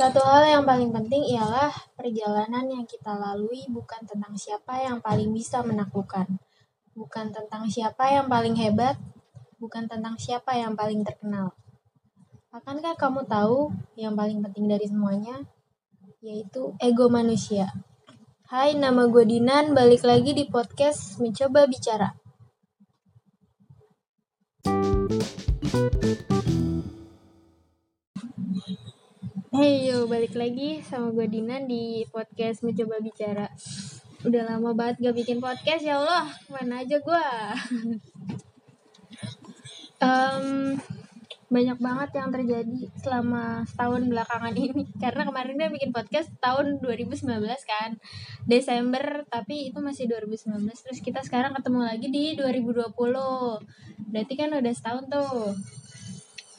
Satu hal yang paling penting ialah perjalanan yang kita lalui bukan tentang siapa yang paling bisa menaklukkan, bukan tentang siapa yang paling hebat, bukan tentang siapa yang paling terkenal. Akankah kamu tahu yang paling penting dari semuanya? Yaitu ego manusia. Hai, nama gue Dinan, balik lagi di podcast Mencoba Bicara. Hey yo, balik lagi sama gue Dinan di podcast Mencoba Bicara. Udah lama banget gak bikin podcast ya Allah, mana aja gue. Em, banyak banget yang terjadi selama setahun belakangan ini. Karena kemarin dia bikin podcast tahun 2019 kan. Desember tapi itu masih 2019 terus kita sekarang ketemu lagi di 2020 berarti kan udah setahun tuh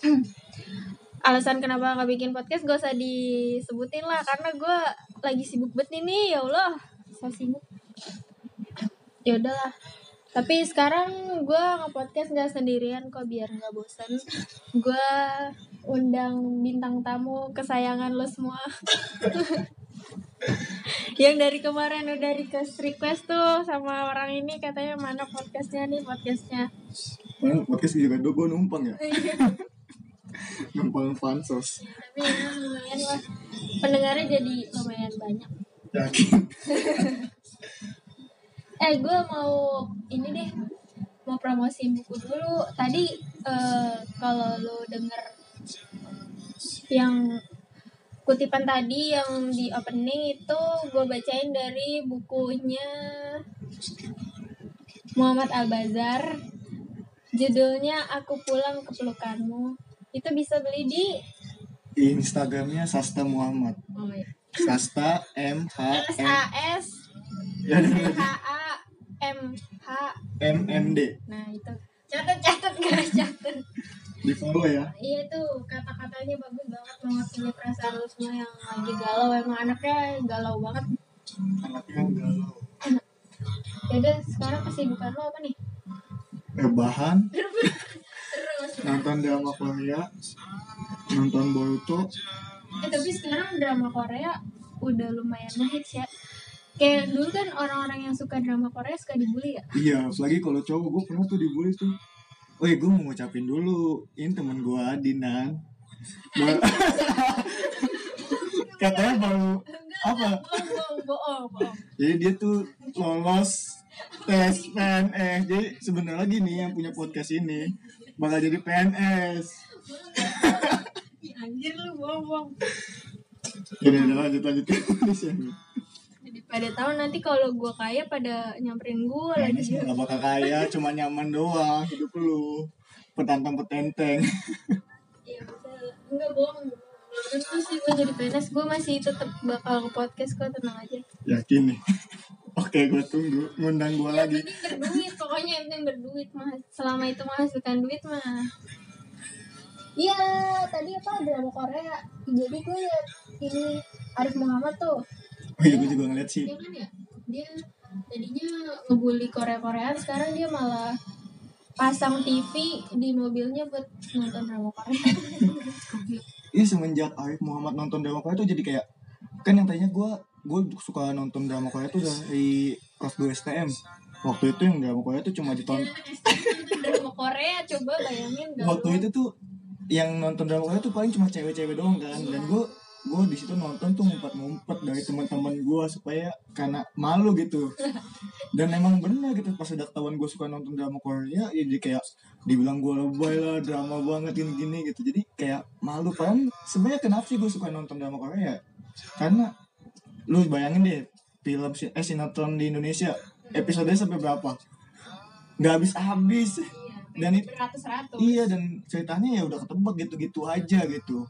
alasan kenapa nggak bikin podcast gak usah disebutin lah karena gue lagi sibuk banget ini ya Allah. So sibuk. Ya udahlah. Tapi sekarang gue nge-podcast nggak sendirian kok biar nggak bosan gue undang bintang tamu kesayangan lo semua. Yang dari kemarin udah request request tuh sama orang ini katanya mana podcastnya nih podcastnya. Mana podcast juga do gue numpang ya numpang pansos. Tapi ya, lumayan lah. Pendengarnya jadi lumayan banyak. Yakin? Eh gue mau ini deh mau promosiin buku dulu. Tadi eh, kalau lo denger yang kutipan tadi yang di opening itu gue bacain dari bukunya Muhammad Al Bazar judulnya Aku Pulang ke Pelukanmu itu bisa beli di Instagramnya Sasta Muhammad. Oh, ya. Sasta M H S A S. Ya H ada lagi A M H M. M D. Nah itu. Catat catat guys catat. Di follow ya. Iya tuh kata-katanya bagus banget mewakili perasaan lu semua yang lagi galau. Emang anaknya galau banget. anaknya galau. Yaudah sekarang kesibukan lo apa nih? rebahan. Terus. nonton drama Korea nonton Boruto Eh tapi sekarang drama Korea udah lumayan ngehits ya. Kayak dulu kan orang-orang yang suka drama Korea suka dibully ya. iya apalagi kalau cowok gue pernah tuh dibully tuh Oh iya, gue mau ngucapin dulu. Ini temen gue, Dinan. Katanya baru apa? Bohong, bohong, bohong, bohong. Jadi dia tuh lolos tes PNS. Jadi sebenarnya gini yang punya podcast ini bakal jadi PNS. Anjir lu bohong. Jadi lanjut lanjut. Jadi pada tahun nanti kalau gue kaya pada nyamperin gue lagi. Mah gak bakal kaya, cuma nyaman doang hidup lu. Petantang petenteng. Iya betul. Enggak bohong. Tentu sih gue jadi PNS. Gue masih tetap bakal ke podcast kok tenang aja. Yakin nih. Oke, gue tunggu. Ngundang gue lagi. Yang penting berduit. Pokoknya yang penting berduit mah. Selama itu menghasilkan duit mah. Iya, tadi apa drama Korea. Jadi gue liat ini Arif Muhammad tuh. Oh iya, gue juga ngeliat sih. Dia kan ya, dia tadinya ngebully Korea-Koreaan, sekarang dia malah pasang TV di mobilnya buat nonton drama Korea. Iya semenjak Arif Muhammad nonton drama Korea tuh jadi kayak kan yang tadinya gue gue suka nonton drama Korea tuh dari kelas 2 STM waktu itu yang drama Korea tuh cuma ditonton. Drama Korea coba bayangin dong. waktu itu tuh yang nonton drama Korea tuh paling cuma cewek-cewek doang kan. Dan gue gue di situ nonton tuh ngumpet-ngumpet dari teman-teman gue supaya karena malu gitu. Dan emang bener gitu pas udah ketahuan gue suka nonton drama Korea ya jadi kayak dibilang gue lebay lah drama banget gini-gini gitu. Jadi kayak malu. Kan sebenarnya kenapa sih gue suka nonton drama Korea karena lu bayangin deh film eh sinetron di Indonesia episodenya sampai berapa nggak habis-habis dan itu. Iya dan ceritanya ya udah ketebak gitu-gitu aja gitu.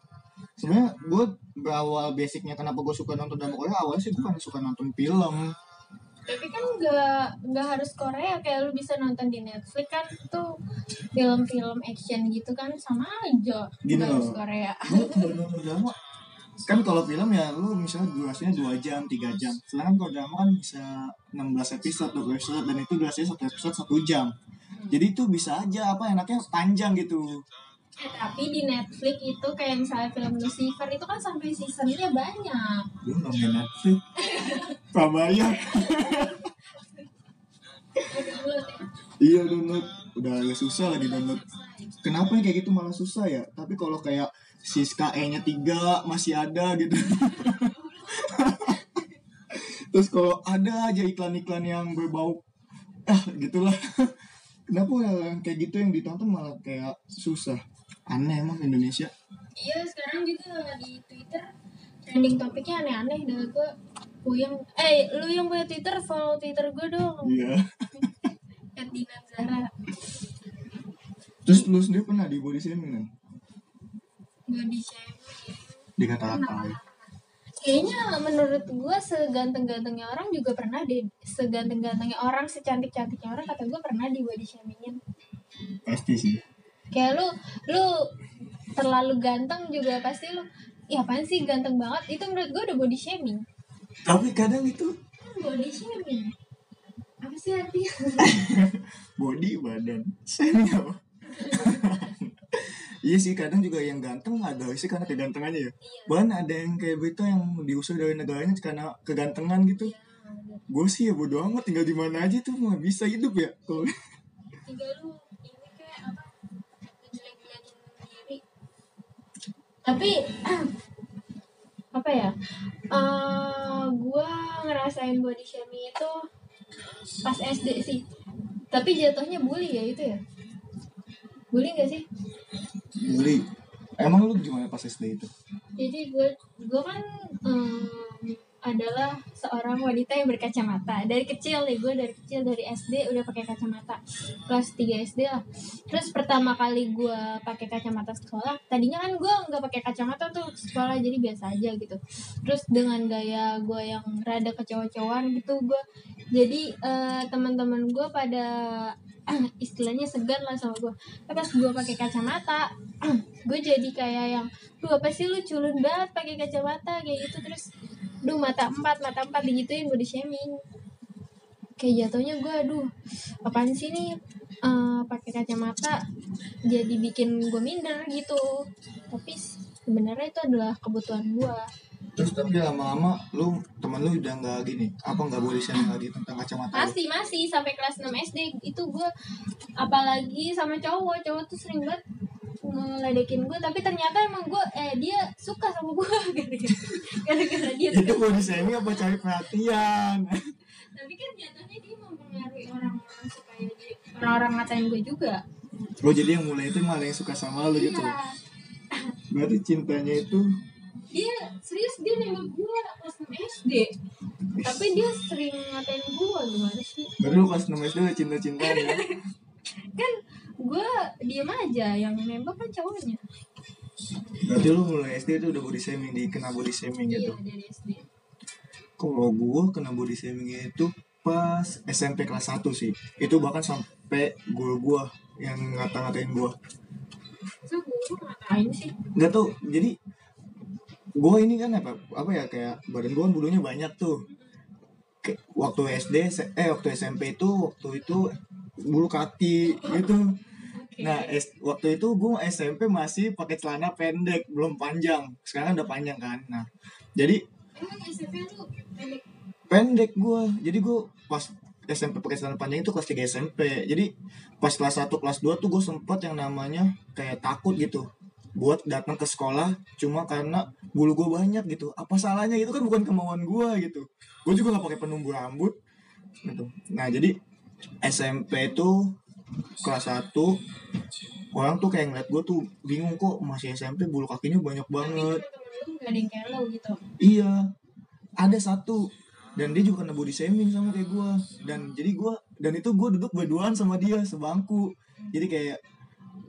Sebenarnya gue berawal basicnya kenapa gue suka nonton drama Korea awalnya sih gue kan suka nonton film. Tapi kan nggak nggak harus Korea kayak lu bisa nonton di Netflix kan tuh film-film action gitu kan sama aja Gini nggak harus loh. Korea. Gue kalau nonton drama kan kalau film ya lu misalnya durasinya 2 jam, 3 jam. Sedangkan kalau drama kan bisa 16 episode, 20 episode dan itu durasinya satu episode 1 jam. Jadi itu bisa aja apa enaknya panjang gitu. Eh, tapi di Netflix itu kayak misalnya film Lucifer itu kan sampai seasonnya banyak. Lu main Netflix? Pak bayar. Download ya. Iya download. Udah agak susah lagi download. Kenapa yang kayak gitu malah susah ya? Tapi kalau kayak Siska E-nya 3 masih ada gitu. Terus kalau ada aja iklan-iklan yang berbau ah gitulah. Kenapa yang kayak gitu yang ditonton malah kayak susah? Aneh emang Indonesia. Iya sekarang juga di Twitter trending topiknya aneh-aneh dah gue puyeng. Eh lu yang punya Twitter follow Twitter gue dong. Iya. Dina Zara. Terus lu sendiri pernah di body shaming kan? Body shaming. Dikata-katain. Kayaknya menurut gue seganteng-gantengnya orang juga pernah deh Seganteng-gantengnya orang, secantik-cantiknya orang Kata gue pernah di body shamingin Pasti sih. Kayak lu, lu terlalu ganteng juga pasti lu Ya apaan sih ganteng banget Itu menurut gue udah body shaming Tapi kadang itu Body shaming Apa sih artinya? body badan shaming apa iya sih kadang juga yang ganteng ada sih karena kegantengannya ya. Bahkan ada yang kayak Beto yang diusir dari negaranya karena kegantengan gitu. Gue sih ya bodo amat tinggal di mana aja tuh nggak bisa hidup ya kalau Tinggal lu ini kayak apa Ngejelek-jelekin diri. Tapi Apa ya eh Gue ngerasain body shaming itu Pas SD sih. Tapi jatuhnya bully ya itu ya Bully gak sih? beli emang lu gimana pas SD itu Jadi gue gue kan em, adalah seorang wanita yang berkacamata. Dari kecil nih gue dari kecil dari SD udah pakai kacamata. Kelas 3 SD lah. Terus pertama kali gue pakai kacamata sekolah tadinya kan gue nggak pakai kacamata tuh sekolah jadi biasa aja gitu. Terus dengan gaya gue yang rada kecowok-cowokan gitu gue jadi eh, teman-teman gue pada istilahnya segan lah sama gue tapi pas gue pakai kacamata gue jadi kayak yang duh apa sih lu culun banget pakai kacamata? Kayak gitu terus duh mata empat mata empat digituin body shaming. Kayak jatuhnya gue aduh apaan sih nih eh, pakai kacamata jadi bikin gue minder gitu. Tapi sebenarnya itu adalah kebutuhan gue terus tapi lama-lama lu teman lu udah nggak gini apa nggak boleh shaming lagi tentang kacamata lu? masih masih sampai kelas 6 SD itu gue apalagi sama cowok cowok tuh sering banget ngeledekin gue tapi ternyata emang gue eh dia suka sama gue gara-gara dia itu body shaming apa? Cari perhatian. Tapi kan jatuhnya dia mempengaruhi orang-orang supaya orang-orang ngatain gue juga. Lo jadi yang mulai itu malah yang suka sama lu gitu? Iya. Berarti cintanya itu? Dia serius dia nembak gue kelas 6 SD tapi dia sering ngatain gue gimana sih? Baru pas 6 SD udah cinta-cintanya. Kan diem aja yang nembak kan cowoknya Berarti lu mulai SD itu udah body shaming di kena body shaming gitu. iya dari SD Kalau gua kena body shaming itu pas SMP kelas 1 sih. Itu bahkan sampai guru gua yang ngata-ngatain gue ngatain sih Enggak tuh, jadi gua ini kan apa apa ya kayak badan gua kan bulunya banyak tuh. Ke- waktu SD eh waktu SMP itu waktu itu bulu kaki gitu. Nah, S- waktu itu gue SMP masih pakai celana pendek, belum panjang. Sekarang udah panjang kan. Nah, jadi emang SMP lu pendek? Pendek gue jadi gue pas SMP pakai celana panjang itu kelas 3 SMP jadi pas kelas 1 kelas 2 tuh gue sempet yang namanya kayak takut gitu. Buat datang ke sekolah cuma karena bulu gue banyak gitu. Apa salahnya? Itu kan bukan kemauan gue gitu. Gue juga gak pakai penumbuh rambut gitu. Nah jadi SMP itu kelas 1 orang tuh kayak ngeliat gue tuh bingung kok masih SMP bulu kakinya banyak banget. ada yang kayak lo gitu. Iya, ada satu. Dan dia juga kena body shaming sama kayak gue dan jadi gue dan itu gue duduk berduaan sama dia sebangku. Jadi kayak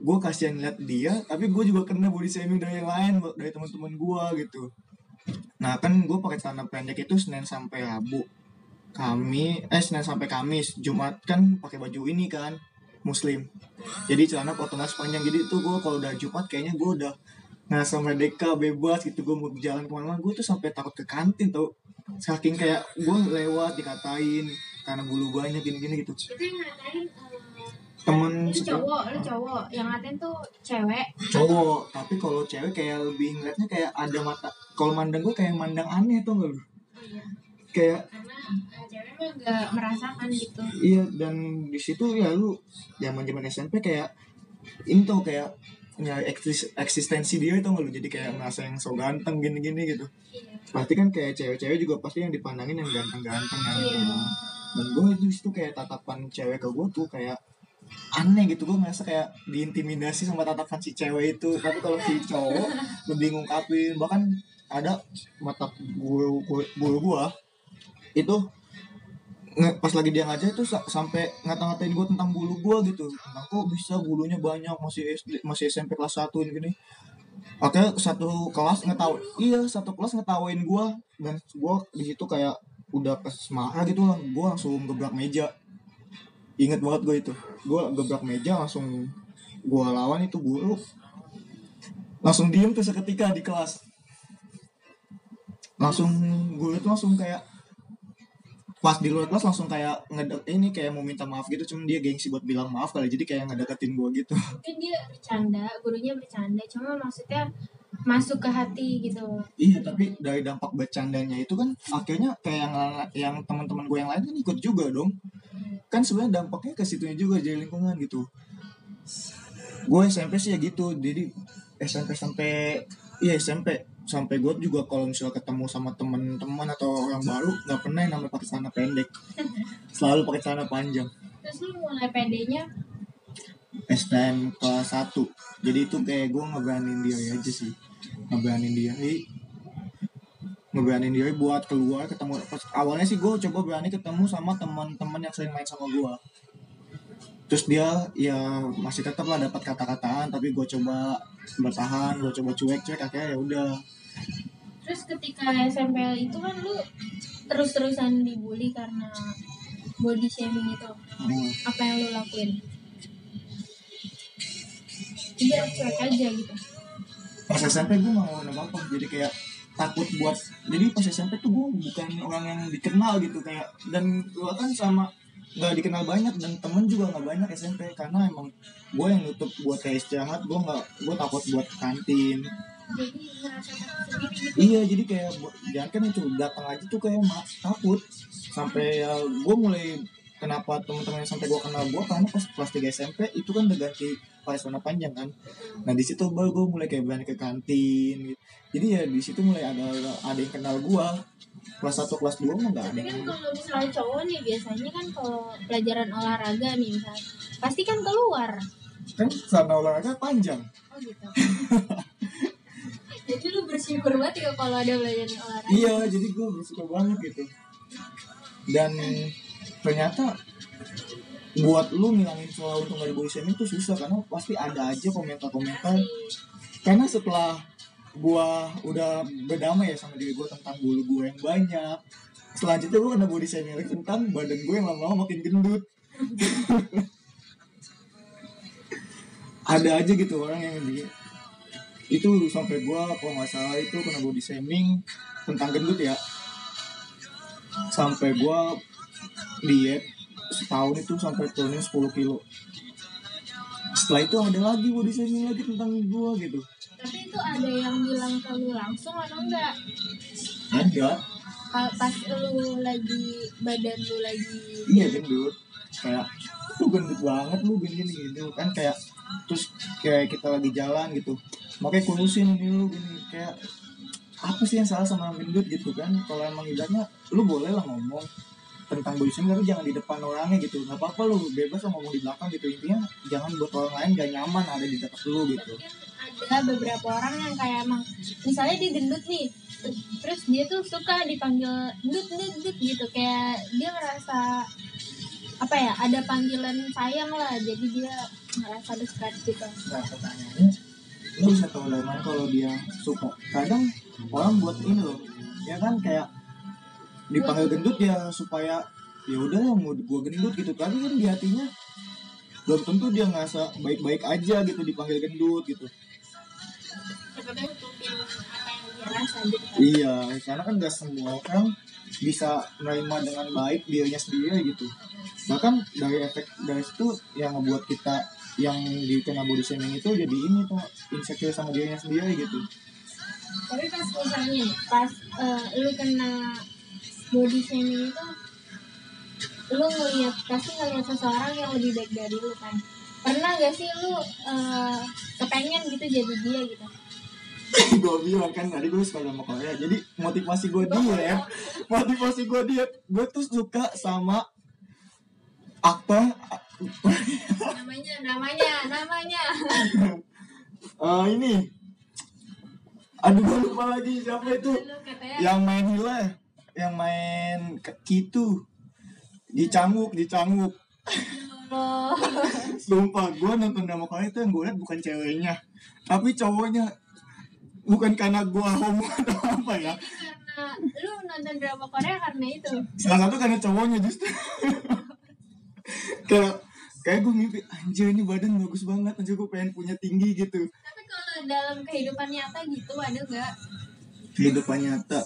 gue kasihan lihat dia tapi gue juga kena body shaming dari yang lain dari teman-teman gue gitu. Nah kan gue pakai celana pendek itu senin sampai rabu. Kami eh senin sampai kamis. Jumat kan pakai baju ini kan muslim. Jadi celana potongan sepanjang. Jadi itu gue kalau udah jumat kayaknya gue udah ngerasa merdeka bebas gitu. Gue mau jalan ke mana-mana. Gue tuh sampai takut ke kantin tau. Saking kayak gue lewat dikatain karena bulu banyak gini-gini gitu. Itu yang ngatain eh, temen Itu cowok, lu cowok. Yang ngatain tuh cewek. cowok. Tapi kalau cewek kayak lebih ngeliatnya kayak ada mata kalau mandang gue kayak mandang aneh tuh gak lu? Oh iya. Kayak Karena eh, cewek mah gak merasakan gitu. iya dan di situ ya lu zaman zaman SMP kayak ini tuh kayak ya eksis- eksistensi dia itu nggak lu jadi kayak merasa yang so ganteng gini gini gitu Iya. pasti kan kayak cewek-cewek juga pasti yang dipandangin yang ganteng-ganteng yang Iya. gitu. dan gue itu situ kayak tatapan cewek ke gue tuh kayak aneh gitu gue ngerasa kayak diintimidasi sama tatapan si cewek itu tapi kalau si cowok lebih ngungkapin bahkan ada mata guru, guru gue itu nge- pas lagi dia ngajar tuh sa- sampai ngata-ngatain gue tentang bulu gue gitu. Tentang kok bisa bulunya banyak masih SD, masih SMP kelas 1 ini gini. Oke satu kelas ngetahu iya satu kelas ngetawain gue dan gue di situ kayak udah kes marah gitu lah gue langsung gebrak meja. Inget banget gue itu. Gue gebrak meja langsung gue lawan itu guru langsung diem tuh seketika di kelas. Langsung guru itu langsung kayak pas di luar kelas langsung kayak ngedek ini kayak mau minta maaf gitu cuman dia gengsi buat bilang maaf kali jadi kayak ngedeketin gue gitu Mungkin dia bercanda, gurunya bercanda. Cuma maksudnya masuk ke hati gitu. Iya tapi dari dampak bercandanya itu kan akhirnya kayak yang yang teman-teman gue yang lain kan ikut juga dong. Kan sebenarnya dampaknya ke situnya juga jadi lingkungan gitu. Gue SMP sih ya gitu. Jadi SMP sampai iya SMP sampai gue juga kalau misalnya ketemu sama teman-teman atau orang baru nggak pernah yang namanya pakai celana pendek. Selalu pakai celana panjang. Terus lu mulai pedenya STM kelas 1 Jadi itu kayak gue ngeberanin diri aja sih. Ngeberanin diri Ngeberanin diri buat keluar ketemu. Awalnya sih gue coba berani ketemu sama teman-teman yang sering main sama gue Terus dia ya masih tetap lah dapat kata-kataan Tapi gue coba bertahan, gue coba cuek-cuek Akhirnya ya udah Terus ketika SMP itu kan lu terus-terusan dibully karena body shaming itu. hmm, Apa yang lu lakuin? Iya, cuek aja gitu. Pas SMP gue mau apa-apa Jadi kayak takut buat Jadi pas SMP tuh gue bukan orang yang dikenal gitu kayak Dan gue kan sama nggak dikenal banyak dan temen juga nggak banyak SMP karena emang gue yang nutup buat kayak istirahat gue nggak gue takut buat kantin. Iya jadi kayak jangan kan itu datang aja tuh kayak mak takut. Sampai ya gue mulai kenapa teman-teman yang sampai gue kenal gue karena pas kelas 3 SMP itu kan udah ganti celana panjang kan. Nah di situ baru gue mulai kayak berani ke kantin gitu. jadi ya di situ mulai ada ada yang kenal gue kelas 1 kelas 2 mah nggak ada Tapi kan kalau misalnya cowok nih biasanya kan kalau pelajaran olahraga nih misalnya pasti kan keluar. kan celana olahraga panjang Oh gitu. Jadi lu bersyukur banget ya kalau ada pelajaran olahraga. iya jadi gue bersyukur banget gitu dan ternyata buat lu ngilangin soal untuk gak di shaming itu susah karena pasti ada aja komentar-komentar karena setelah gua udah berdamai ya sama diri gua tentang bulu gua yang banyak. Selanjutnya gua kena body shaming tentang badan gue yang lama-lama makin gendut. Ada aja gitu orang yang di itu sampai gua kalau nggak salah itu kena body shaming tentang gendut ya. Sampai gua diet setahun itu sampai turunnya 10 kilo. Setelah itu ada lagi body shaming lagi tentang gua gitu itu ada yang bilang ke lu langsung atau enggak? ada. Kalau pas lu lagi badan lu lagi iya gendut. Kayak lu gendut banget lu gini gini gitu kan kayak terus kayak kita lagi jalan gitu. Makanya kurusin ini lu gini kayak apa sih yang salah sama gendut? gitu kan. Kalau emang ibaratnya lu boleh lah ngomong tentang body shaming tapi jangan di depan orangnya gitu. Nggak apa-apa lu bebas ngomong di belakang gitu. Intinya jangan buat orang lain gak nyaman ada di dekat lu gitu ada beberapa orang yang kayak emang misalnya dia gendut nih terus dia tuh suka dipanggil gendut gendut gendut gitu. Kayak dia ngerasa apa ya ada panggilan sayang lah. Jadi dia ngerasa dekat gitu. Nah pertanyaannya bisa tahu dari mana kalau dia suka? Kadang orang buat ini loh ya kan kayak dipanggil gendut ya supaya ya udah lah mau gua gendut gitu. Tapi kan di hatinya belum tentu dia ngerasa baik-baik aja gitu dipanggil gendut gitu apa yang dia Iya, karena kan gak semua orang bisa menerima dengan baik dirinya sendiri gitu. Bahkan dari efek dari situ yang ngebuat kita yang dikena body shaming itu jadi ini tuh insecure sama dirinya sendiri gitu. tapi pas misalnya pas eh, lu kena body shaming itu lu ngeliat pasti ngeliat seseorang yang lebih baik dari lu kan pernah gak sih lu eh, kepengen gitu jadi dia gitu gue bilang kan tadi gue suka sama Korea. Jadi motivasi gue diet, motivasi gue diet, gue tuh suka sama aktor. Namanya namanya namanya. Eh, ini. Aduh gue lupa lagi siapa itu. katanya yang main hila yang main kitu. Dicanguk dicanguk. Sumpah gue nonton drama Korea itu yang gue liat bukan ceweknya. Tapi cowoknya bukan karena gue homo atau apa ya? Karena lu nonton drama Korea karena itu. Salah satu karena cowoknya justru kayak kayak gue mimpi anjir ini badan bagus banget. Anjir gue pengen punya tinggi gitu. Tapi kalau dalam kehidupan nyata gitu ada gak kehidupan nyata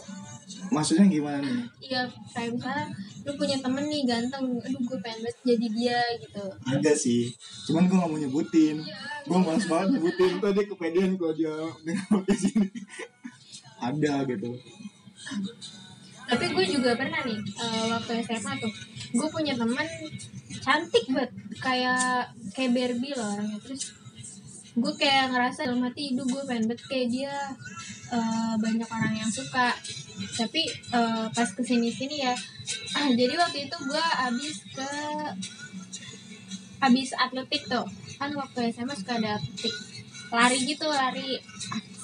maksudnya gimana nih? Iya, kayak misalnya lu punya temen nih ganteng, aduh gue pengen banget jadi dia gitu. ada sih cuman gue gak mau nyebutin. Gue males banget nyebutin. Tadi kepedean kalau dia dengar podcast ini. Ada gitu. Tapi gue juga pernah nih eh, waktu SMA tuh, gue punya temen cantik banget, kayak kayak Barbie loh orangnya. Terus gue kayak ngerasa dalam hati, duh gue pengen banget kayak dia. Eh, banyak orang yang suka. Tapi eh, pas ke sini sini ya, jadi waktu itu gue abis ke habis atletik tuh. Kan waktu SMA suka ada atletik. Lari gitu lari.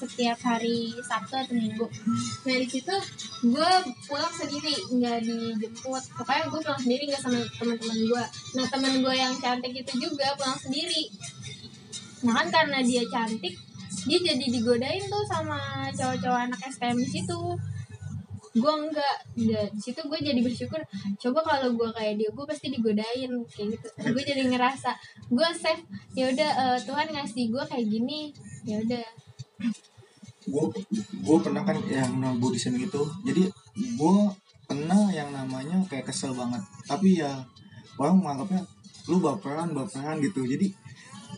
Setiap hari Sabtu atau Minggu. Nah di situ gue pulang sendiri nggak dijemput. Pokoknya gue pulang sendiri nggak sama teman-teman gue nah teman gue yang cantik itu juga pulang sendiri. Nah kan karena dia cantik dia jadi digodain tuh sama cowok-cowok anak STM di situ. Gue enggak di situ gue jadi bersyukur. Coba kalau gue kayak dia gue pasti digodain kayak gitu. Gue jadi ngerasa gue safe. Ya udah eh, Tuhan ngasih gue kayak gini ya udah. Gue gue pernah kan yang body shaming itu jadi gue pernah yang namanya kayak kesel banget. Tapi ya orang menganggapnya lu baperan baperan gitu. Jadi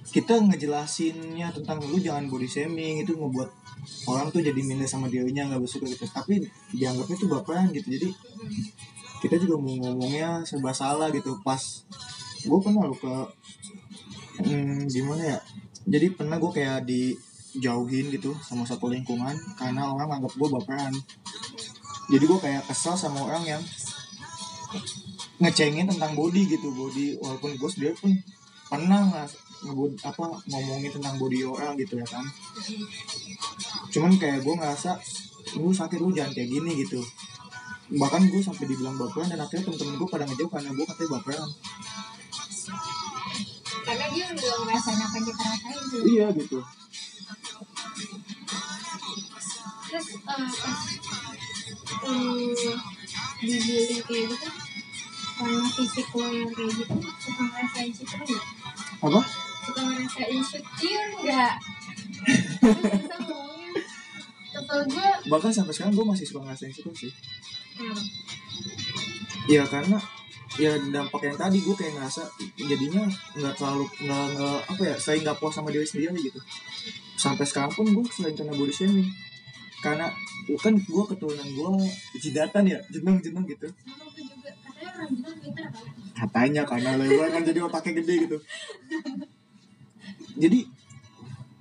kita ngejelasinnya tentang lu jangan body shaming itu ngebuat orang tuh jadi minder sama dirinya nggak bersyukur gitu. Tapi dianggapnya tuh baperan gitu. Jadi kita juga mau ngomongnya serba salah gitu. Pas gue pernah lu ke hmm, gimana ya jadi pernah gue kayak dijauhin gitu sama satu lingkungan karena orang anggap gue baperan. Jadi gue kayak kesel sama orang yang ngecengin tentang body gitu body walaupun gue sendiri pun pernah apa ngomongin tentang body orang gitu ya kan. Cuman kayak gue ngerasa lu sakit lu jangan kayak gini gitu. Bahkan gue sampai dibilang baperan dan akhirnya temen-temen gue pada ngejauh karena gue katanya baperan. Karena dia udah ngerasain apa yang kita rasain tuh iya gitu. Terus eh, pas hmm, dibully kayak gitu karena fisik lo yang kayak gitu suka ngerasa insecure nggak? Apa suka ngerasa insecure nggak? Ngomongnya kesel gue bahkan sampai sekarang gue masih suka ngerasain itu sih. Hmm, ya karena ya dampak yang tadi gue kayak ngerasa jadinya nggak terlalu nggak nggak apa ya saya nggak puas sama diri sendiri gitu. Sampai sekarang pun gue selain kena body shaming. Karena kan gue keturunan gue jidatan ya jeneng jeneng gitu. Katanya karena lebar kan jadi otaknya gede gitu jadi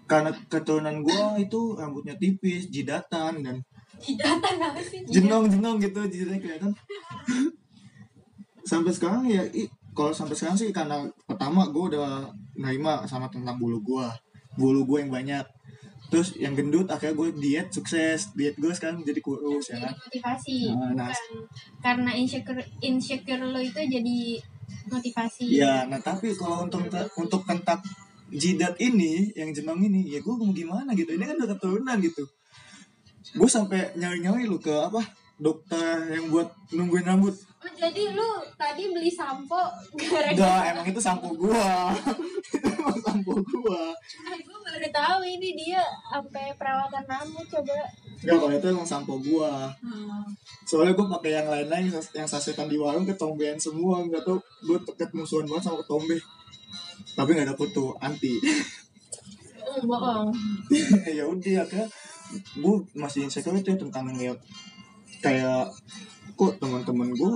karena keturunan gue itu rambutnya tipis jidatan dan jidatan apa sih? Jenong jenong gitu jidatnya kelihatan. Sampai sekarang ya kalau sampai sekarang sih karena pertama gue udah nerima sama tentang bulu gue bulu gue yang banyak. Terus yang gendut akhirnya gue diet sukses. Diet gue sekarang jadi kurus ya kan? motivasi. Nah, nah. karena insecure insecure lo itu jadi motivasi. Ya nah tapi kalau untuk untuk tentang jidat ini yang jenong ini ya gue mau gimana gitu. Ini kan udah keturunan gitu. Gue sampai nyari nyari lu ke apa dokter yang buat nungguin rambut. Oh, jadi lu tadi beli sampo gara-gara enggak emang itu sampo gua. Itu emang sampo gua. Gue baru tahu ini dia sampai perawatan rambut coba. enggak kalau itu emang sampo gua. Soalnya gua pakai yang lain-lain yang- yang sasetan di warung ketombean semua. Nggak tau gua deket musuhan banget sama ketombe tapi nggak dapet tuh anti. Hmm, bohong. ya udah akhirnya gue masih insecure itu ya tentang kayak kayak kok teman-teman gue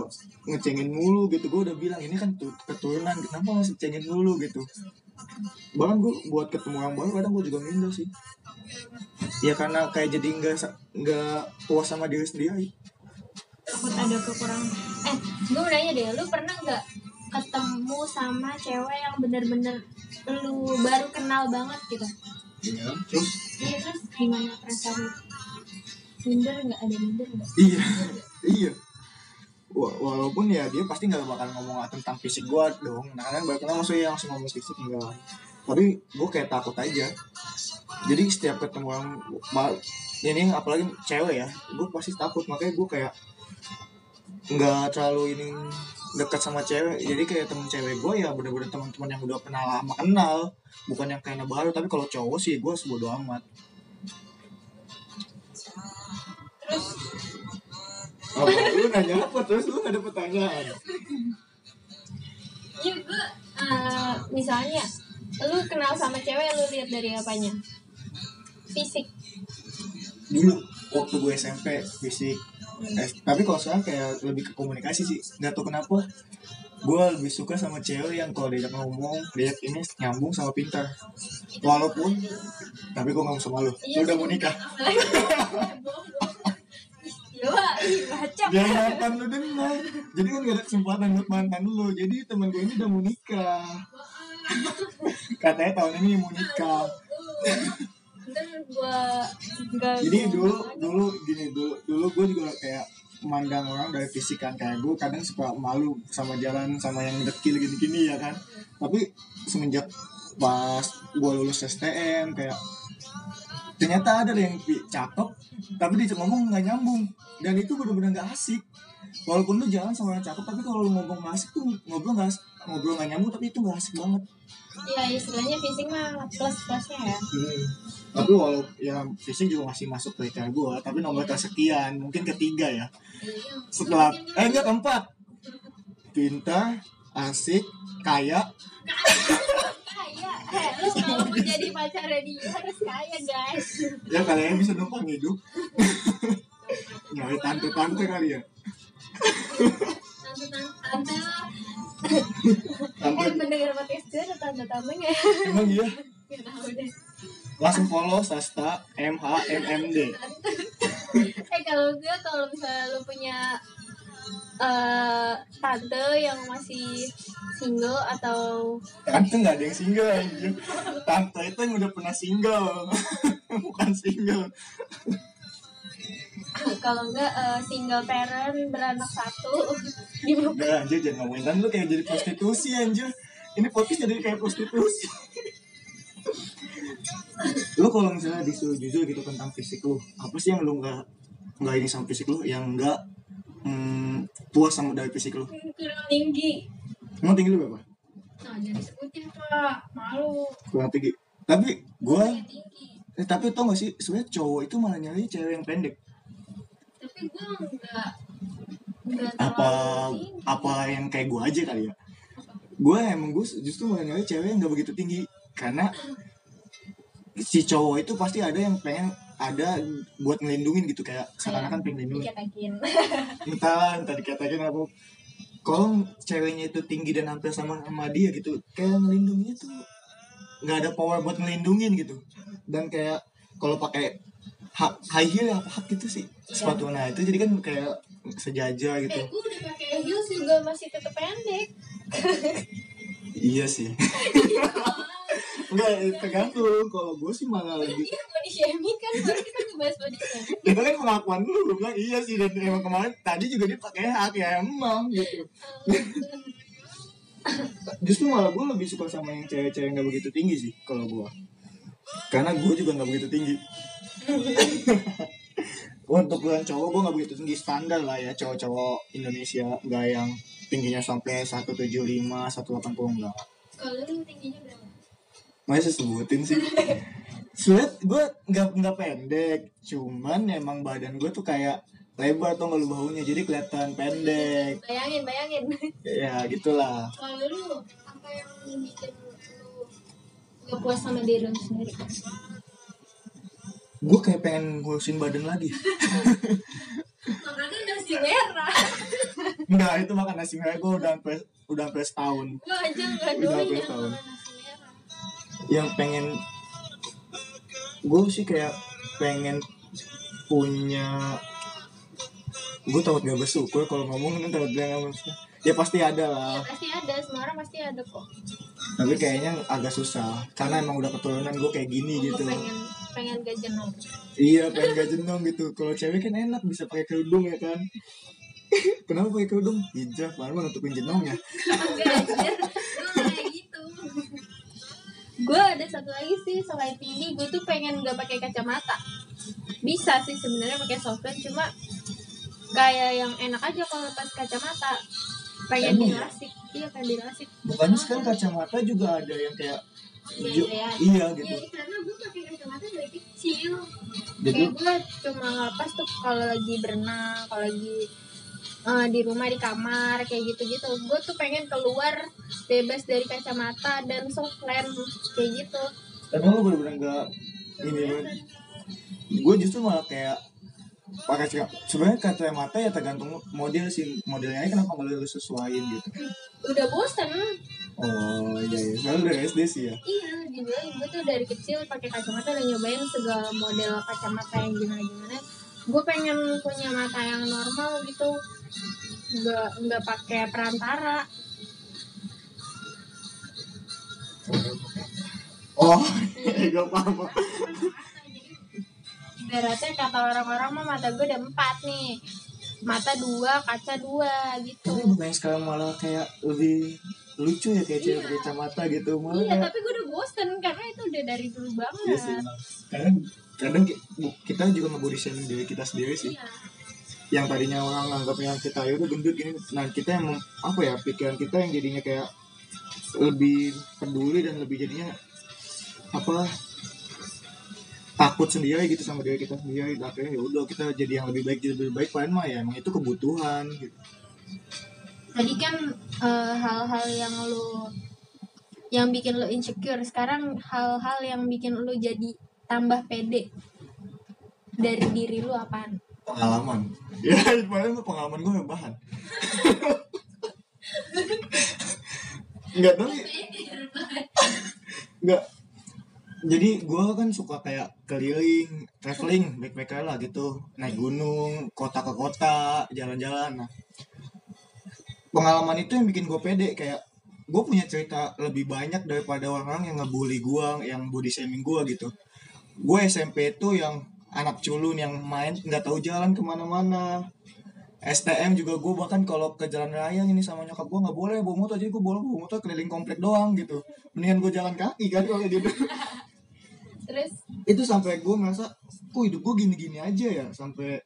ngecengin mulu gitu. Gue udah bilang ini kan tu- keturunan kenapa masih cengin mulu? Gitu. Bahkan gue buat ketemu orang baru kadang gue juga minder sih. Ya karena kayak jadi nggak nggak puas sama diri sendiri. Takut ada kekurangan. Eh, gue mau nanya deh, lu pernah nggak ketemu sama cewek yang bener-bener lu baru kenal banget gitu? iya terus? Iya terus gimana perasaan? Minder nggak? Ada minder nggak? iya iya. Wa- walaupun ya dia pasti nggak bakal ngomong tentang fisik gue dong. Nah kan banyak orang maksudnya langsung ngomong fisik enggak. Tapi gue kayak takut aja. Jadi setiap ketemu orang ini apalagi cewek ya gue pasti takut. Makanya gue kayak nggak terlalu ini dekat sama cewek jadi kayak temen cewek gue ya bener-bener teman-teman yang udah kenal lama kenal. Bukan yang kayak baru tapi kalau cowok sih gue sebodo amat. Oh, lu nanya apa? Terus lu gak ada pertanyaan? Iya gue eh, misalnya lu kenal sama cewek lu lihat dari apanya? Fisik. dulu waktu gue SMP fisik. Eh, tapi kalau sekarang kayak lebih ke komunikasi sih. Nggak tahu kenapa gue lebih suka sama cewek yang kalau diajak ngomong diajak ini nyambung sama pintar. Walaupun tapi gue ngomong sama lu. Lu udah mau nikah. Iya, baca. biar mantan lu dengar jadi kan gak ada kesempatan buat mantan lu. Jadi temen gue ini udah mau nikah. Katanya tahun ini mau nikah Ntar jadi dulu dulu gini dulu dulu gue juga kayak memandang orang dari fisik kan. Kayak gue kadang suka malu sama jalan sama yang dekil gini-gini ya kan? Tapi semenjak pas gue lulus STM kayak ternyata ada yang cakep tapi dia ngomong nggak nyambung. Dan itu bener-bener nggak asik. Walaupun lu jalan sama orang cakep tapi kalau lu ngomong nggak asik tuh ngobrol nggak ngobrol nggak nyambung tapi itu nggak asik banget. Ya istilahnya fisik mah plus plusnya ya. Hmm. Tapi walau ya fisik juga masih masuk kriteria gue, tapi nomor kesekian, mungkin ketiga ya. Setelah eh enggak keempat. Pintar, asik, kaya, kaya eh, lu kalau mau jadi pacarnya dia harus kaya guys ya kalian bisa numpang hidup. Nyari tante-tante kali ya. tante tante eh pendengar podcast gue ada tante tante nggak ya emang iya. Nggak tahu deh Langsung follow Sasta MHMMD. eh kalau gue kalau misalnya lu punya eh tante yang masih single atau Tante nggak ada yang single anjir. Tante itu yang udah pernah single. Bukan single. kalau enggak eh, single parent beranak satu di Udah anjir jangan ngomongin Kan lu kayak jadi prostitusi anjir Ini podcast jadi kayak prostitusi Lu kalau misalnya disuruh jujur gitu tentang fisik lu Apa sih yang lu gak Gak ini sama fisik lu Yang gak hmm, Puas sama dari fisik lu? Kurang tinggi. Emang tinggi lu berapa? nah jadi sebutin pak. Malu. Kurang tinggi. Tapi gue tinggi. Eh, Tapi tau gak sih sebenarnya cowok itu malah nyari cewek yang pendek. Tapi gue enggak enggak Apa tinggi. Apa yang kayak gue aja kali ya? Gue emang gue justru malah nyari cewek yang gak begitu tinggi. Karena si cowok itu pasti ada yang pengen ada buat ngelindungin gitu kayak seakan-akan pengen ngelindungin. dikatakin entah entah dikatakan apa. Kalau ceweknya itu tinggi dan hampir sama sama dia gitu kayak ngelindunginnya tuh nggak ada power buat ngelindungin gitu. Dan kayak kalau pakai ha- high heel apa hak gitu sih? Sepatu. Nah itu jadi kan kayak sejajar gitu. Eh gue udah pakai heels juga masih tetap pendek. Iya sih Enggak, tergantung. Kalau gue sih malah lebih iya body shaming kan baru kita ngebahas body shaming. Itu kan pengakuan lu gue bilang iya sih dan emang kemarin tadi juga dia pakai hak ya emang gitu. Justru malah gue lebih suka sama yang cewek-cewek nggak begitu tinggi sih kalau gue karena gue juga nggak begitu tinggi. Untuk ukuran cowok gue nggak begitu tinggi. Standar lah ya cowok-cowok Indonesia nggak yang tingginya sampai 175 180 enggak. Kalau lu tingginya berapa? Masa sebutin sih Sulit gue nggak nggak pendek cuman emang badan gue tuh kayak lebar tuh nggak lu bahunya jadi kelihatan pendek Bayangin, bayangin. ya gitulah Kalau lu apa yang bikin lu gak puas sama diri lu sendiri? gue kayak pengen ngurusin badan lagi Makanya nasi merah. Enggak itu makan nasi merah gue udah sampai udah sampai setahun Gua aja nggak Udah doyan berapa tahun? makan nasi merah. Yang pengen gue sih kayak pengen punya gue takut gak bersyukur kalau ngomong kan takut gak bersyukur. Ya pasti ada lah. Ya pasti ada, semua orang pasti ada kok. tapi kayaknya agak susah karena emang udah keturunan gue kayak gini Gua gitu. pengen pengen gak jenuh. iya pengen gak jenong gitu. Kalau cewek kan enak bisa pakai kerudung ya kan. Kenapa pakai kerudung? Hijab baru nutupin jenongnya Enggak anjir, gue kayak gitu. Gue ada satu lagi sih selain tinggi, gue tuh pengen gak pakai kacamata. Bisa sih sebenarnya pakai softland, cuma kayak yang enak aja kalau lepas kacamata. Pengen Emang ya? dilasik, iya pengen dilasik. bukannya sekarang kacamata juga ada yang kayak ju- Iya, iya Iya, gitu karena gue pakai kacamata dari kecil. jadi Kayak gue cuma ngelepas tuh kalau lagi berenang, kalau lagi eh, di rumah di kamar kayak gitu-gitu. Gue tuh pengen keluar bebas dari kacamata dan soft lens kayak gitu. emang lu bener-bener gak ini gue justru malah kayak pakai sebenarnya kacamata ya tergantung model sih modelnya kenapa nggak lu sesuaiin gitu Udah bosen. oh iya iya soalnya udah SD sih ya Iya, dibilang gue tuh dari kecil pakai kacamata dan nyobain segala model kacamata yang gimana-gimana. Gue pengen punya mata yang normal gitu. Nggak nggak pakai perantara. oh gue paham Ibaratnya kata orang-orang mah mata gue ada empat nih. Mata dua, kaca dua gitu. tapi bukannya sekarang malah kayak lebih lucu ya kayak cewek Iya. kacamata gitu malah Iya, tapi gue udah bosen karena itu udah dari dulu banget. Iya sih, emang. Kadang kita juga nge-body shaming diri kita sendiri sih. Iya. yang tadinya orang nganggapnya kita ya udah gendut ini nah kita yang mem- apa ya pikiran kita yang jadinya kayak lebih peduli dan lebih jadinya apa takut sendiri gitu sama diri kita sendiri. Dan akhirnya ya udah kita jadi yang lebih baik jadi lebih baik. Padahal mah ya emang itu kebutuhan gitu. Tadi kan eh, hal-hal yang lu yang bikin lu insecure, sekarang hal-hal yang bikin lu jadi tambah pede. Dari diri lu apaan? pengalaman. Ya mah pengalaman gue yang bahan nggak tahu ya. nggak. Jadi gue kan suka kayak keliling traveling backpacker lah gitu. Naik gunung kota ke kota jalan-jalan. Nah pengalaman itu yang bikin gue pede. Kayak gue punya cerita lebih banyak daripada orang yang ngebully gue yang body shaming gue gitu gue SMP itu yang anak culun yang main nggak tahu jalan ke mana-mana. STM juga gue bahkan kalau ke jalan raya ini sama nyokap gue nggak boleh bawa motor. Jadi gue boleh bawa motor keliling komplek doang gitu. Mendingan gue jalan kaki kan kalau gitu. Terus? Itu sampai gue merasa kok hidup gue gini-gini aja ya? Sampai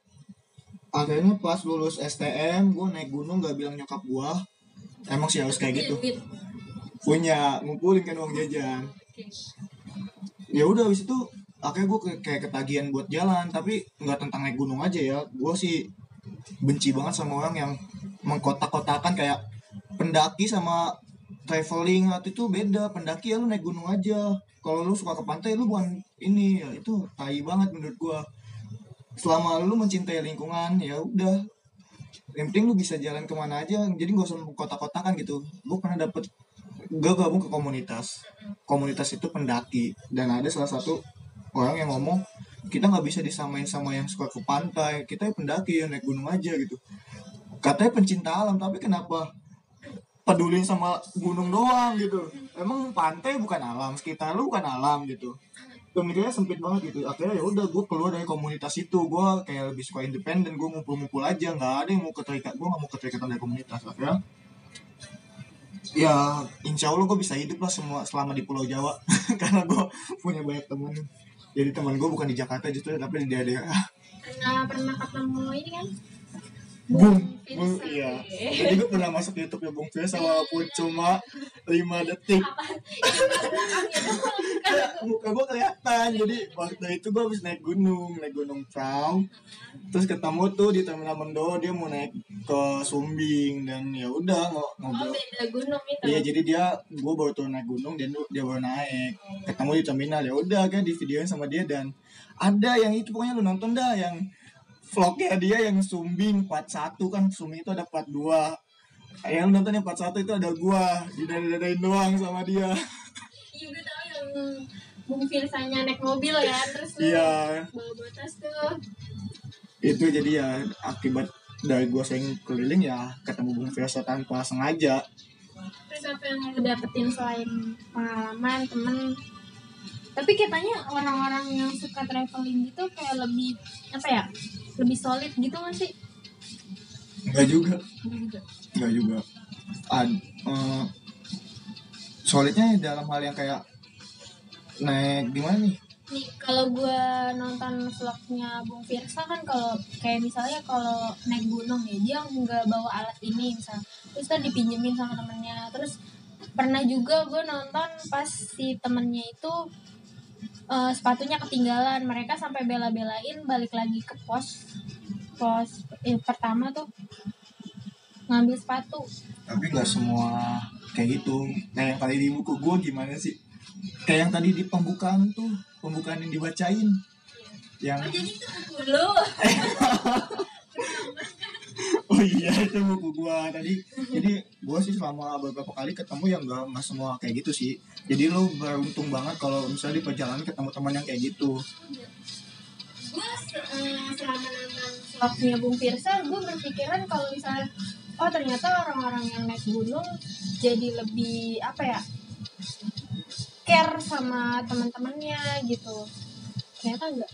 akhirnya pas lulus STM gue naik gunung gak bilang nyokap gue emang sih harus kayak gitu. Punya ngumpulin kan uang jajan. Ya udah habis itu akhirnya gue kayak ketagihan buat jalan tapi nggak tentang naik gunung aja ya. Gue sih benci banget sama orang yang mengkotak-kotakan kayak pendaki sama traveling. Waktu itu beda pendaki ya lu naik gunung aja. Kalau lu suka ke pantai lu bukan ini. Ya itu tai banget menurut gua. Selama lu mencintai lingkungan ya udah. Yang penting lu bisa jalan ke mana aja. Jadi gak usah kotak-kotakan gitu. Gue pernah dapet gue gabung ke komunitas. Komunitas itu pendaki. Dan ada salah satu orang yang ngomong kita nggak bisa disamain sama yang suka ke pantai kita yang pendaki yang naik gunung aja gitu. Katanya pencinta alam tapi kenapa peduli sama gunung doang gitu? Emang pantai bukan alam sekitar lu bukan alam gitu. Pemikirannya sempit banget gitu. Akhirnya ya udah gue keluar dari komunitas itu. Gue kayak lebih suka independen gue ngumpul-ngumpul aja. Nggak ada yang mau keterikat gue nggak mau keterikatan dari komunitas. Akhirnya ya insya Allah gue bisa hidup lah semua selama di Pulau Jawa. Karena gue punya banyak temen jadi teman gue bukan di Jakarta justru tapi di daerah. Pernah pernah ketemu ini kan Bung. Bung, iya. Jadi gue pernah masuk YouTube ya Bung Firsa walaupun cuma 5 detik. Kayak muka gue kelihatan. Jadi waktu itu gue habis naik gunung, naik gunung Prau. Terus ketemu tuh di terminal Mendo dia mau naik ke Sumbing dan ya udah ngo- oh ngobrol. beda gunung itu Iya jadi dia gue baru turun naik gunung dan dia baru naik ketemu di terminal ya udah kan di videoin sama dia dan ada yang itu pokoknya lu nonton dah yang vlognya dia yang sumbing part 1 kan sumbing itu ada part 2 yang nonton yang part 1 itu ada gua didadain doang sama dia. Iya gue tau yang Bung Firsanya naik mobil ya terus iya. bawa bawa tas tuh. Itu jadi ya akibat dari gua sering keliling ya ketemu Bung Firsa tanpa sengaja. Terus apa yang lu dapetin selain pengalaman temen tapi katanya orang-orang yang suka traveling gitu kayak lebih apa ya lebih solid gitu gak sih? Enggak juga. Enggak juga. Enggak juga. Ad, eh, solidnya dalam hal yang kayak naik di mana nih? nih kalau gue nonton vlognya Bung Firsa kan kalau kayak misalnya kalau naik gunung ya dia nggak bawa alat ini misal. Terus kan dipinjemin sama temennya. Terus pernah juga gue nonton pas si temennya itu eh, sepatunya ketinggalan mereka sampai bela-belain balik lagi ke pos pos eh, pertama tuh ngambil sepatu Tapi nggak semua kayak gitu. Kayak yang tadi di buku gue gimana sih? Kayak yang tadi di pembukaan tuh, pembukaan yang dibacain. Yang oh jadi itu buku lu oh iya itu buku gua tadi. Jadi gua sih selama beberapa kali ketemu yang nggak nggak semua kayak gitu sih. Jadi lo beruntung banget kalau misalnya di perjalanan ketemu teman yang kayak gitu. gue selama nonton vlognya Bung Firsa gue berpikiran kalau misalnya oh ternyata orang-orang yang naik gunung jadi lebih apa ya care sama teman-temannya gitu ternyata enggak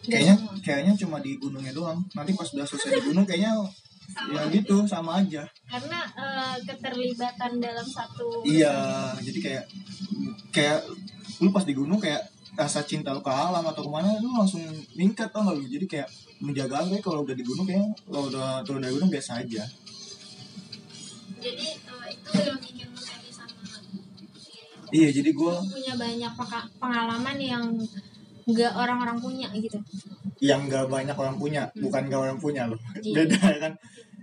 Kayaknya kayaknya cuma di gunungnya doang. Nanti pas udah selesai di gunung kayaknya ya gitu sama aja. karena eh, keterlibatan dalam satu Iya, jadi kayak kayak lu pas di gunung kayak rasa cinta lu ke alam atau ke mana lu langsung meningkat tau gak lu? Jadi kayak menjaga ya kalau udah di gunung kayak kalau udah turun dari gunung biasa aja. Jadi eh, itu yang bikin lu sama iya jadi gue Lu punya banyak pengalaman yang nggak orang-orang punya gitu. Yang gak banyak orang punya bukan gak orang punya loh. Iya. beda ya kan?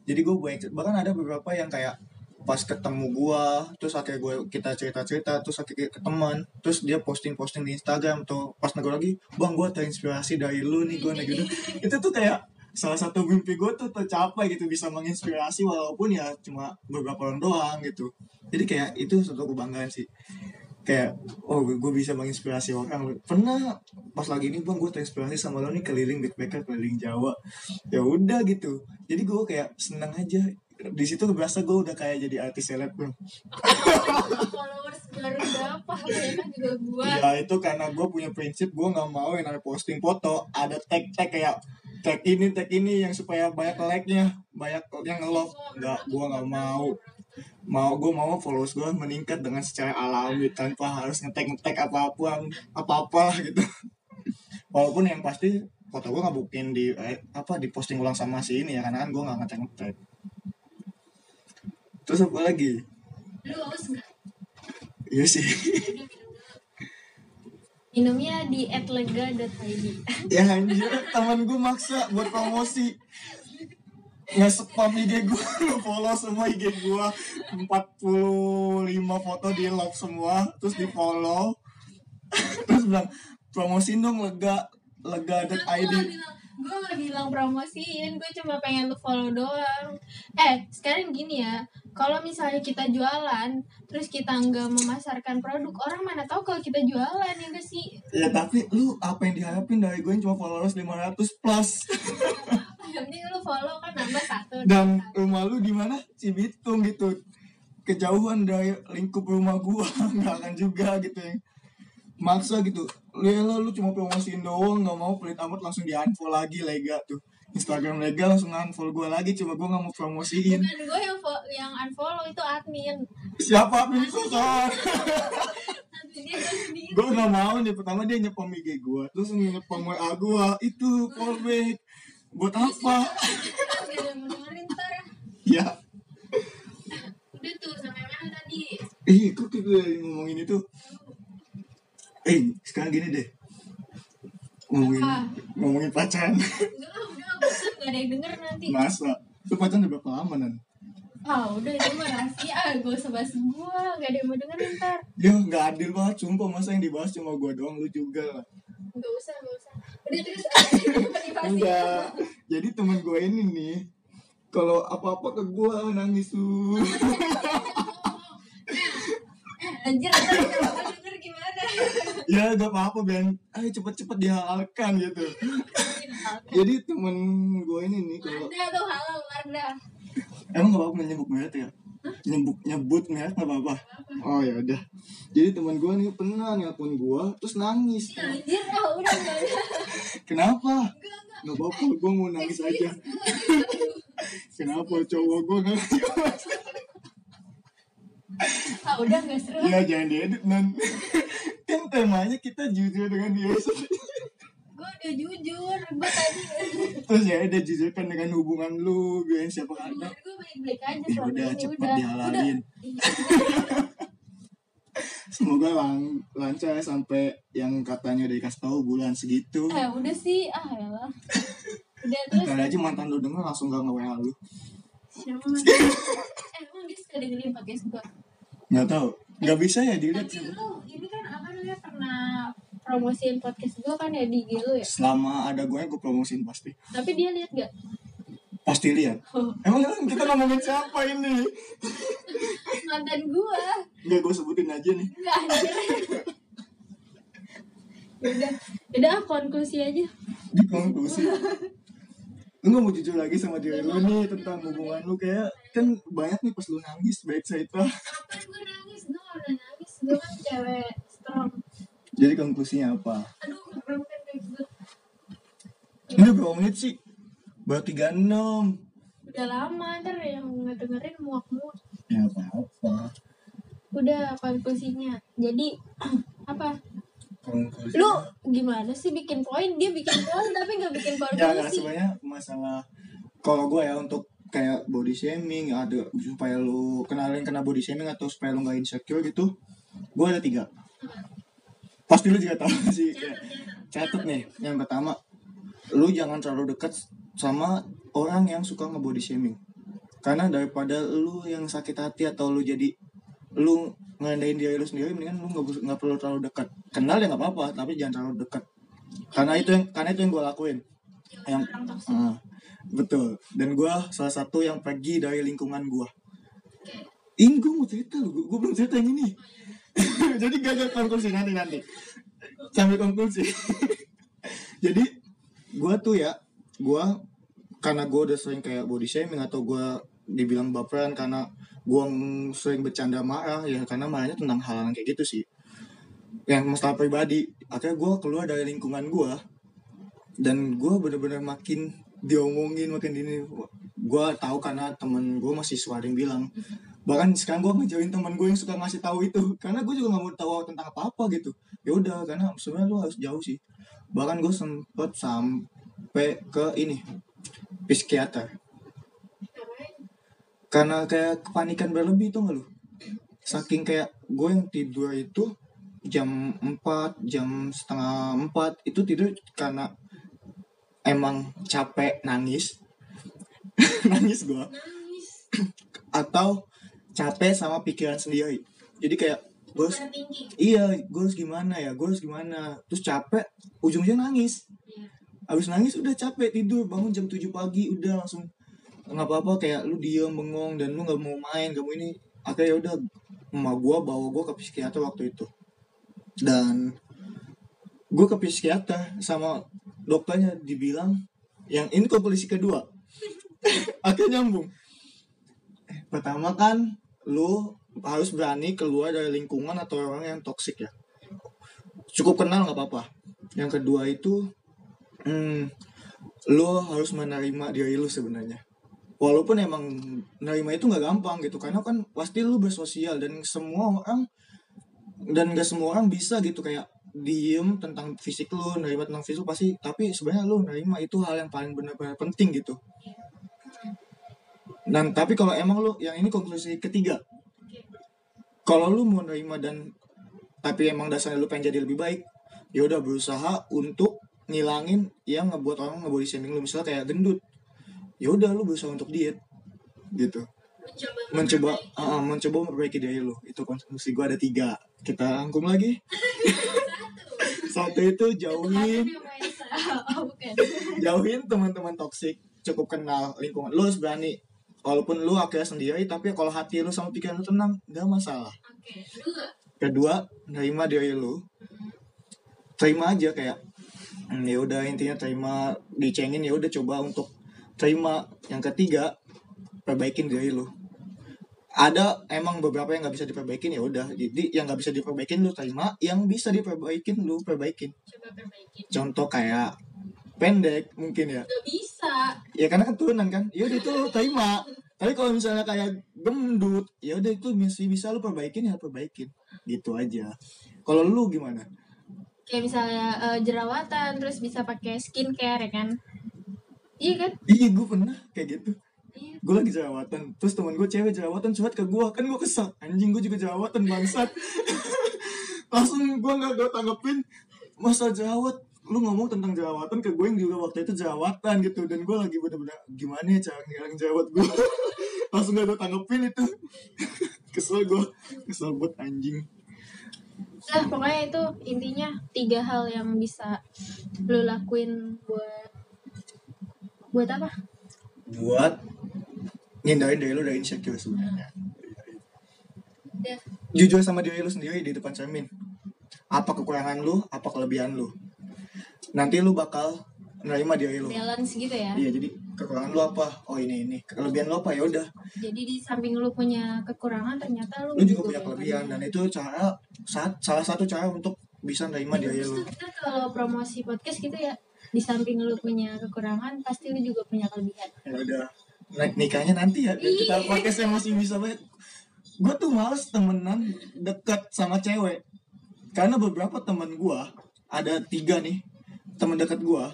Jadi gue banyak bahkan ada beberapa yang kayak pas ketemu gua terus akhirnya gue kita cerita cerita terus akhirnya ke teman terus dia posting posting di Instagram tuh pas nego lagi bang gue terinspirasi dari lu nih gue naik gitu. Itu tuh kayak salah satu mimpi gue tuh tercapai gitu bisa menginspirasi walaupun ya cuma beberapa orang doang gitu. Jadi kayak itu suatu kebanggaan sih kayak oh gue bisa menginspirasi orang. Pernah pas lagi ini bang gue terinspirasi sama lo nih keliling backpacker keliling Jawa. Ya udah gitu. Jadi gue kayak seneng aja. Di situ berasa gue udah kayak jadi artis selebgram followers baru berapa? Mereka juga gua. Ya itu karena gue punya prinsip gue nggak mau yang namanya posting foto ada tag tag kayak tag ini tag ini yang supaya banyak like nya banyak yang nge-love. Nggak gue nggak mau mau gue mau followers gue meningkat dengan secara alami tanpa harus ngetek ngetek apa pun apa apa gitu. Walaupun yang pasti foto gue nggak buktiin di eh, apa di posting ulang sama si ini ya karena kan gue nggak ngetek ngetek terus apa lagi? Lu haus nggak? Iya sih. Minumnya di atlega.id ya anjir. Temen gue maksa buat promosi nge-spam IG gue follow semua IG gue 45 foto di love semua terus di follow. Terus bilang promosiin dong lega. Lega.id gue gak bilang promosiin gue cuma pengen lu follow doang. Eh sekarang gini ya kalau misalnya kita jualan terus kita nggak memasarkan produk orang mana tahu kalau kita jualan ya gak sih? Ya tapi lu apa yang diharapin dari gue yang cuma followers 500 plus penting lu follow kan nambah satu dan satu. rumah lu di mana? Cibitung gitu. Kejauhan dari lingkup rumah gua. Nggak akan juga gitu ya. Maksa gitu. Lu ya lu cuma promosiin doang nggak mau pelit amat langsung di unfollow lagi lega tuh. Instagram lega langsung unfollow gua lagi cuma gua nggak mau promosiin. Bukan gue yang yang unfollow itu admin. Siapa admin? Sendiri. gue nggak mau nih. Pertama dia nyepam IG gue terus nyepam WA gue itu callback buat apa? Ya. Udah tuh sampai mana tadi? eh kok kita ngomongin itu. Eh sekarang gini deh. Ngomongin Apa? ngomongin pacaran. Enggak udah bosan gak ada yang denger nanti. masa? Lu pacaran udah berapa lama nan? Ah udah itu mah rahasia, ah gue sebas gue, gak ada yang mau dengerin ntar. ya nggak adil banget sumpah. Masa yang dibahas cuma gue doang lu juga. lah Gak usah, gak usah. Udah terus enggak. Jadi temen gue ini nih kalau apa-apa ke gue nangis tuh Anjir, ntar kita bakal denger gimana. ya gak apa-apa biar ayo cepet-cepet dihalalkan gitu. Jadi temen gue ini nih kalau Ada tuh halal, Wardah. emang gak apa-apa nyebut merek ya nyebut nyebut merek gak apa-apa. Oh ya udah. Jadi teman gue nih pernah nelpon gue terus nangis. Anjir, udah gak ada. kenapa? Nggak apa-apa gue mau nangis aja. kenapa cowok gue nangis Ah udah gak seru. ya jangan diedit nan. Kan temanya kita jujur dengan dia Gue udah jujur, gue tadi. terus ya udah jujurkan dengan hubungan lu biar siapa ada Hubungan gue baik-baik aja Ya udah, cepet dihalalin. Semoga lang lancar sampai yang katanya udah dikasih tahu bulan segitu Eh udah sih, ah ya lah. Udah terus Ntar aja mantan lu denger langsung gak nge-WA lu siapa man? Eh emang dia suka dengerin podcast gue. Nggak tahu Nggak bisa ya dilihat Tapi sih lu ini kan apa namanya pernah promosiin podcast gue kan ya di IG lu ya. Selama ada gue gue promosiin pasti Tapi dia lihat gak? Pasti lihat Oh, Emang kan kita ngomongin siapa ini? mantan gue. Nggak gue sebutin aja nih Enggak anjir. udah, udah ah, konklusi aja. Di konklusi Gak mau jujur lagi sama diri lu nih Tentang hubungan lu kayak Kan banyak nih pas lu nangis Baik cerita Kapan gue nangis? Gue udah nangis. Gue kan cewek strong. Jadi konklusinya apa? Aduh, gitu. Ini berapa menit sih? Baru 36 Udah lama, ntar yang ngedengerin muak-muak. Ya apa-apa Udah konklusinya. Jadi, apa? Konklusi Lu gimana sih bikin poin? Dia bikin poin tapi gak bikin Ya nggak konklusi. sebenarnya masalah Kalau gue ya untuk kayak body shaming ada supaya lu kenalin kena body shaming atau supaya lu nggak insecure gitu gue ada tiga. Pasti lu juga tahu sih kayak catat nih. Yang pertama lu jangan terlalu dekat sama orang yang suka nge-body shaming. Karena daripada lu yang sakit hati atau lu jadi lu ngerendahin diri lu sendiri mendingan lu nggak perlu terlalu dekat. Kenal ya nggak apa-apa tapi jangan terlalu dekat. Karena itu yang karena itu yang gue lakuin yang. Ah, betul. Dan gue salah satu yang pergi dari lingkungan gue ini gue mau cerita lu. Gue belum cerita yang ini. Jadi gak ada konklusi nanti nanti. Sampai konklusi. Jadi gue tuh ya gue karena gue udah sering kayak body shaming atau gue dibilang baperan karena gue sering bercanda marah ya karena marahnya tentang hal-hal kayak gitu sih. Yang masalah pribadi. Akhirnya gue keluar dari lingkungan gue dan gue bener-bener makin diomongin makin ini. Gue tahu karena temen gue masih suka ada yang bilang bahkan sekarang gue ngejauhin temen gue yang suka ngasih tahu itu karena gue juga nggak mau tahu tentang apa apa gitu. Ya udah karena sebenarnya lu harus jauh sih. Bahkan gue sempet sampai ke ini psikiater. Karena kayak kepanikan berlebih tuh nggak lu? Saking kayak gue yang tidur itu jam 4 jam setengah 4 itu tidur karena emang capek nangis. Nangis gue atau capek sama pikiran sendiri. Jadi kayak gue harus- iya gue harus gimana ya gue harus gimana. Terus capek ujung-ujungnya nangis. Iya. abis nangis udah capek tidur. Bangun jam 7 pagi udah langsung. Nggak apa-apa kayak lu diem bengong dan lu nggak mau main gak mau ini. Akhirnya ya udah emak gue bawa gue ke psikiater waktu itu. Dan gue ke psikiater sama dokternya dibilang yang ini konklusi kedua? Akhirnya nyambung. Eh, pertama kan lu harus berani keluar dari lingkungan atau orang yang toksik ya. Cukup kenal nggak apa-apa. Yang kedua itu hmm, lo harus menerima diri lu sebenarnya. Walaupun emang menerima itu nggak gampang gitu karena kan pasti lu bersosial dan semua orang dan gak semua orang bisa gitu kayak diem tentang fisik lu nerima tentang fisik lu pasti tapi sebenarnya lu nerima itu hal yang paling benar-benar penting gitu. Dan tapi kalau emang lu yang ini konklusi ketiga. Kalau lu mau nerima dan tapi emang dasarnya lu pengen jadi lebih baik ya udah berusaha untuk ngilangin yang ngebuat orang ngebody shaming lu. Misalnya kayak gendut. Ya udah lu berusaha untuk diet gitu. Mencoba ah, mencoba memperbaiki diri lu. Itu konklusi gua ada tiga. Kita rangkum lagi satu itu jauhin. Oh, jauhin teman-teman toksik cukup kenal lingkungan. Lu harus berani. Walaupun lu akhirnya sendiri tapi kalau hati lu sama pikiran lu tenang gak masalah. Kedua nerima diri lu. Terima aja kayak hmm, ya udah intinya terima dicengin ya udah coba untuk terima. Yang ketiga perbaikin diri lu ada emang beberapa yang nggak bisa diperbaikin ya udah jadi yang nggak bisa diperbaikin lu terima yang bisa diperbaikin lu perbaikin Coba perbaiki. contoh kayak pendek mungkin ya Gak bisa. ya karena keturunan kan ya udah itu lu terima tapi kalau misalnya kayak gendut ya udah itu masih bisa lu perbaikin ya perbaikin gitu aja kalau lu gimana Kayak misalnya eh, jerawatan, terus bisa pakai skincare ya kan? Iya kan? iya gue pernah kayak gitu. Gue lagi jerawatan. Terus teman gue cewek jerawatan curhat ke gue kan gue kesel. Anjing gue juga jerawatan bangsat. Langsung gue nggak gue tanggepin masa jerawat? Lu ngomong tentang jerawatan ke gue yang juga waktu itu jerawatan gitu. Dan gue lagi bener-bener gimana ya cara ngilangin jerawat gue langsung gak gue tanggepin itu. Kesel gue kesel buat anjing. Nah, pokoknya itu intinya tiga hal yang bisa lo lakuin buat buat apa? Buat ngindarin diri lu dari insecure sebenarnya. Udah. jujur sama diri lu sendiri di depan cermin. Apa kekurangan lu apa kelebihan lu. Nanti lu bakal menerima diri lu. Balance gitu ya. iya jadi kekurangan lu apa? Oh ini ini. Kelebihan lu apa? Ya udah. Jadi di samping lu punya kekurangan ternyata lu, lu juga punya kelebihan. Dan itu cara saat salah satu cara untuk bisa menerima diri Terus lu kita kalau promosi podcast gitu ya di samping lu punya kekurangan pasti lu juga punya kelebihan. ya udah naik nikahnya nanti ya. Dan kita podcastnya masih bisa banyak gue tuh males temenan dekat sama cewek. Karena beberapa teman gue ada tiga nih teman dekat gue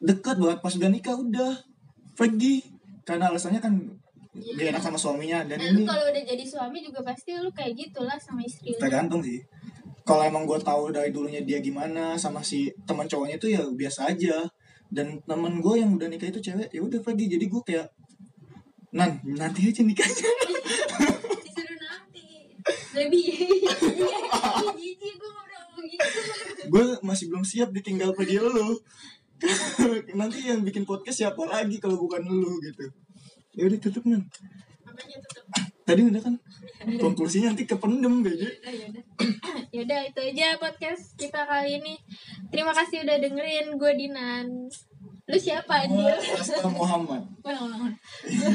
dekat banget. Pas udah nikah udah pergi. Karena alasannya kan gak enak sama suaminya. Dan lu ini kalau udah jadi suami juga pasti lu kayak gitulah sama istri tergantung sih kalau emang gue tahu dari dulunya dia gimana sama si teman cowoknya itu ya biasa aja. Dan temen gue yang udah nikah itu cewek ya udah pergi. Jadi gue kayak nan nanti aja nikahnya. Disuruh nanti. Lebih. Jijik gue begitu. gue masih belum siap ditinggal pergi lu. Nanti yang bikin podcast siapa lagi kalau bukan lu gitu. Ya udah tutup nan. Tutup. Tadi udah kan konklusinya nanti kependem kayaknya Udah, yaudah. yaudah itu aja podcast kita kali ini. Terima kasih udah dengerin gue Dinan. Lu siapa anjir? Muhammad.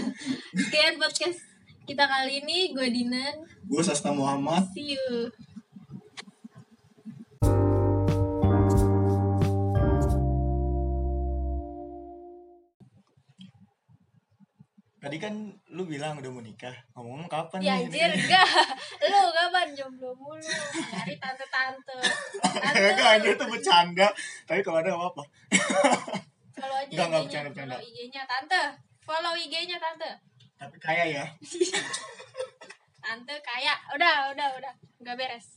Sekian podcast kita kali ini gue Dinan. gue Sasta Muhammad See you. Tadi kan lu bilang udah mau nikah ngomong kapan Ya nih anjir enggak. Lu kapan jomblo mulu? Cari tante-tante. Enggak, Tante. anjir itu bercanda. Tapi kalau ada apa-apa. Follow aja Enggak, enggak, IG-nya, bercanda, bercanda. Follow IG-nya tante. Follow IG-nya tante. Tapi kaya ya. Tante kayak udah udah udah nggak beres.